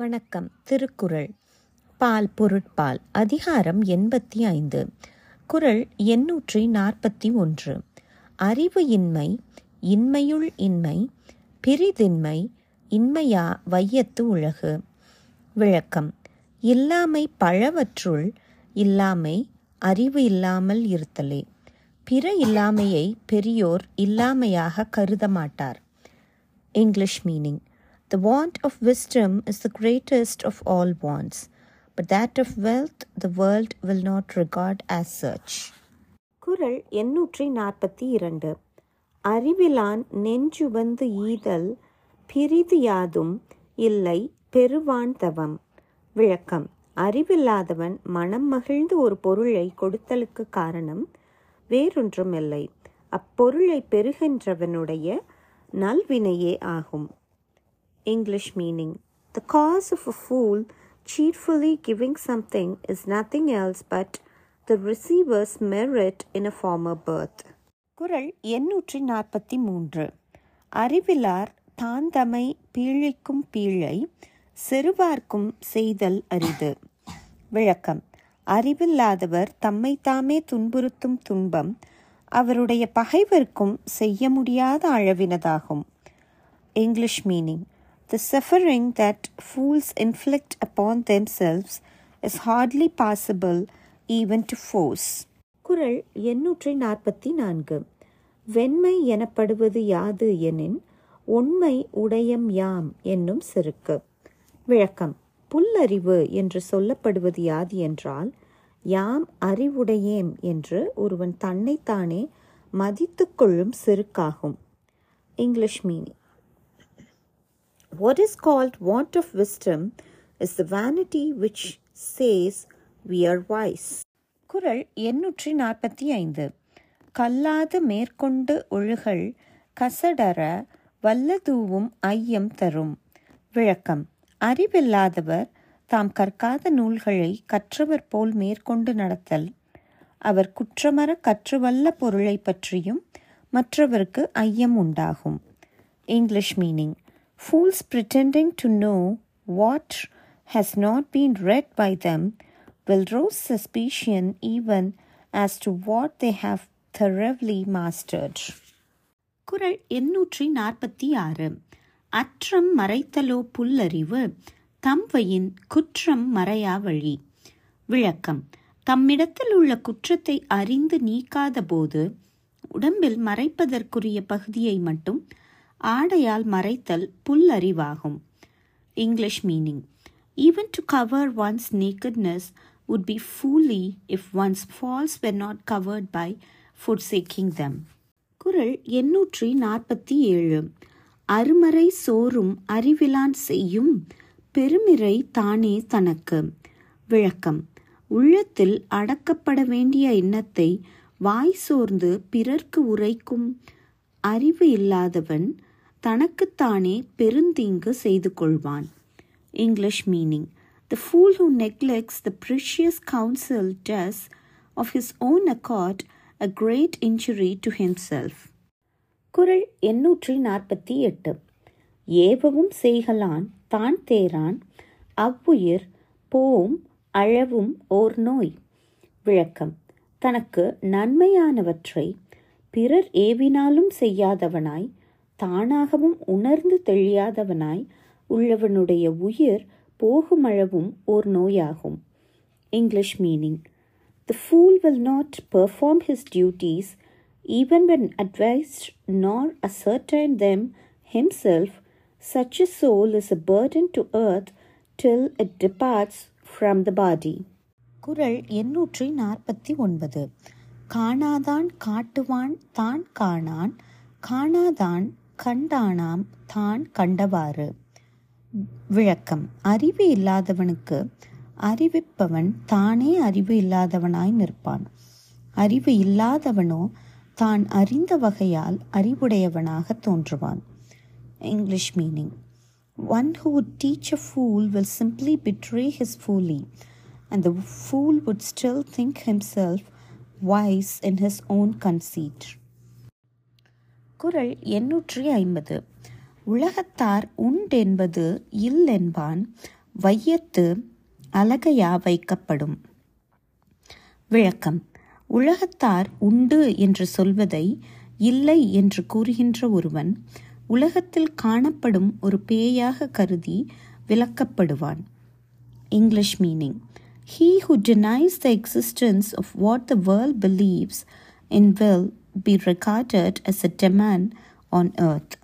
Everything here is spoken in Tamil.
வணக்கம். திருக்குறள். பால் பொருட்பால். அதிகாரம் எண்பத்தி ஐந்து. குறள் எண்ணூற்றி நாற்பத்தி ஒன்று. அறிவு இன்மை இன்மையுள் இன்மை பிரிதின்மை இன்மையா வையத்து உலகு. விளக்கம். இல்லாமை பழவற்றுள் இல்லாமை அறிவு இல்லாமல் இருத்தலே. பிற இல்லாமையை பெரியோர் இல்லாமையாக கருத மாட்டார் English meaning. The want of wisdom is the greatest of all wants, but that of wealth the world will not regard as such. குறள் எண்ணூற்றி நாற்பத்தி இரண்டு. அறிவிலான் நெஞ்சுவந்து ஈதல் பிரிது யாதும் இல்லை பெருவான் தவம். விளக்கம். அறிவில்லாதவன் மனம் மகிழ்ந்து ஒரு பொருளை கொடுத்தலுக்கு காரணம் வேறொன்றும் இல்லை அப்பொருளை பெறுகின்றவனுடைய நல்வினையே ஆகும். English meaning. The cause of a fool cheerfully giving something is nothing else but the receiver's merit in a former birth. குரல் எண்ணூற்றி நாற்பத்தி மூன்று அறிவிலார் தான்தமை பீழிக்கும் பீழை செருவார்க்கும் செய்தல் அரிது விளக்கம் அறிவில்லாதவர் தம்மை தாமே துன்புறுத்தும் துன்பம் அவருடைய பகைவர்க்கும் செய்ய முடியாத அளவினதாகும் English meaning The suffering that fools inflict upon themselves is hardly possible even to force. குரல் எண்ணூற்றி நாற்பத்தி நான்கு. வெண்மை எனப்படுவது யாது எனின் உண்மை உடையம் யாம் என்னும் செருக்கு. விளக்கம் புல்லறிவு என்று சொல்லப்படுவது யாது என்றால் யாம் அறிவுடையேம் என்று ஒருவன் தன்னைத்தானே மதித்து கொள்ளும் செருக்காகும். English meaning. What is called want of wisdom is the vanity which says we are wise. குரல் எண்ணூற்றி நாற்பத்தி ஐந்து. கல்லாது மேற்கொண்டு ஒழுகல் கசடர வல்லதூவும் ஐயம் தரும். விளக்கம். அறிவில்லாதவர் தாம் கற்காத நூல்களை கற்றவர் போல் மேற்கொண்டு நடத்தல். அவர் குற்றமற கற்றுவல்ல பொருளை பற்றியும் மற்றவருக்கு ஐயம் உண்டாகும். English meaning. Fools pretending to know what has not been read by them will rouse suspicion even as to what they have thoroughly mastered. குறள் எண்ணூற்றி நாற்பத்தி ஆறு அற்றம் மறைத்தலோ புல்லறிவு தம்வையின் குற்றம் மறையா வழி விளக்கம் தம்மிடத்தில் உள்ள குற்றத்தை அறிந்து நீக்காத போது உடம்பில் மறைப்பதற்குரிய பகுதியை மட்டும் ஆடையால் மறைத்தல் புல்லறிவாகும். English meaning even to cover one's nakedness would be fully if one's faults were not covered by forsaking them. குரல் எண்ணூற்றி நாற்பத்தி ஏழு. அருமறை சோறும் அறிவிலான் செய்யும் பெருமிறை தானே தனக்கு. விளக்கம். உள்ளத்தில் அடக்கப்பட வேண்டிய எண்ணத்தை வாய் சோர்ந்து பிறர்க்கு உரைக்கும் அறிவு இல்லாதவன் தனக்குத்தானே பெருந்தீங்கு செய்து கொள்வான். English meaning the fool who neglects the precious counsel does of his own accord a great injury to himself குரல் எண்ணூற்றி நாற்பத்தி எட்டு ஏவவும் செய்கலான் தான் தேரான் அவ்வுயிர் போம் அழவும் ஓர் நோய். விளக்கம். தனக்கு நன்மையானவற்றை பிறர் ஏவினாலும் செய்யாதவனாய் தானாகவும் உணர்ந்து தெளியாதவனாய் உள்ளவனுடைய உயிர் போகுமளவும் ஓர் நோயாகும் English meaning the fool will not perform his duties even when advised nor ascertain them himself such a soul is a burden to earth till it departs from the body குரல் எண்ணூற்றி நாற்பத்தி ஒன்பது காணாதான் காட்டுவான் தான் காணான் காணாதான் கண்டானாம் தான் கண்டவாறு விளக்கம் அறிவு இல்லாதவனுக்கு அறிவிப்பவன் தானே அறிவு இல்லாதவனாய் நிற்பான் அறிவு இல்லாதவனோ தான் அறிந்த வகையால் அறிவுடையவனாக தோன்றுவான் English meaning one who would teach a fool will simply betray his folly and the fool would still think himself wise in his own conceit. குறள் எண்ணூற்றி ஐம்பது. உலகத்தார் உண்டென்பது இல்லென்பான் வையத்து அலகையா வைக்கப்படும். விளக்கம். உலகத்தார் உண்டு என்று சொல்வதை இல்லை என்று கூறுகின்ற ஒருவன் உலகத்தில் காணப்படும் ஒரு பேயாக கருதி விளக்கப்படுவான். English meaning. He who denies the existence of what the world believes in will be regarded as a demon on earth.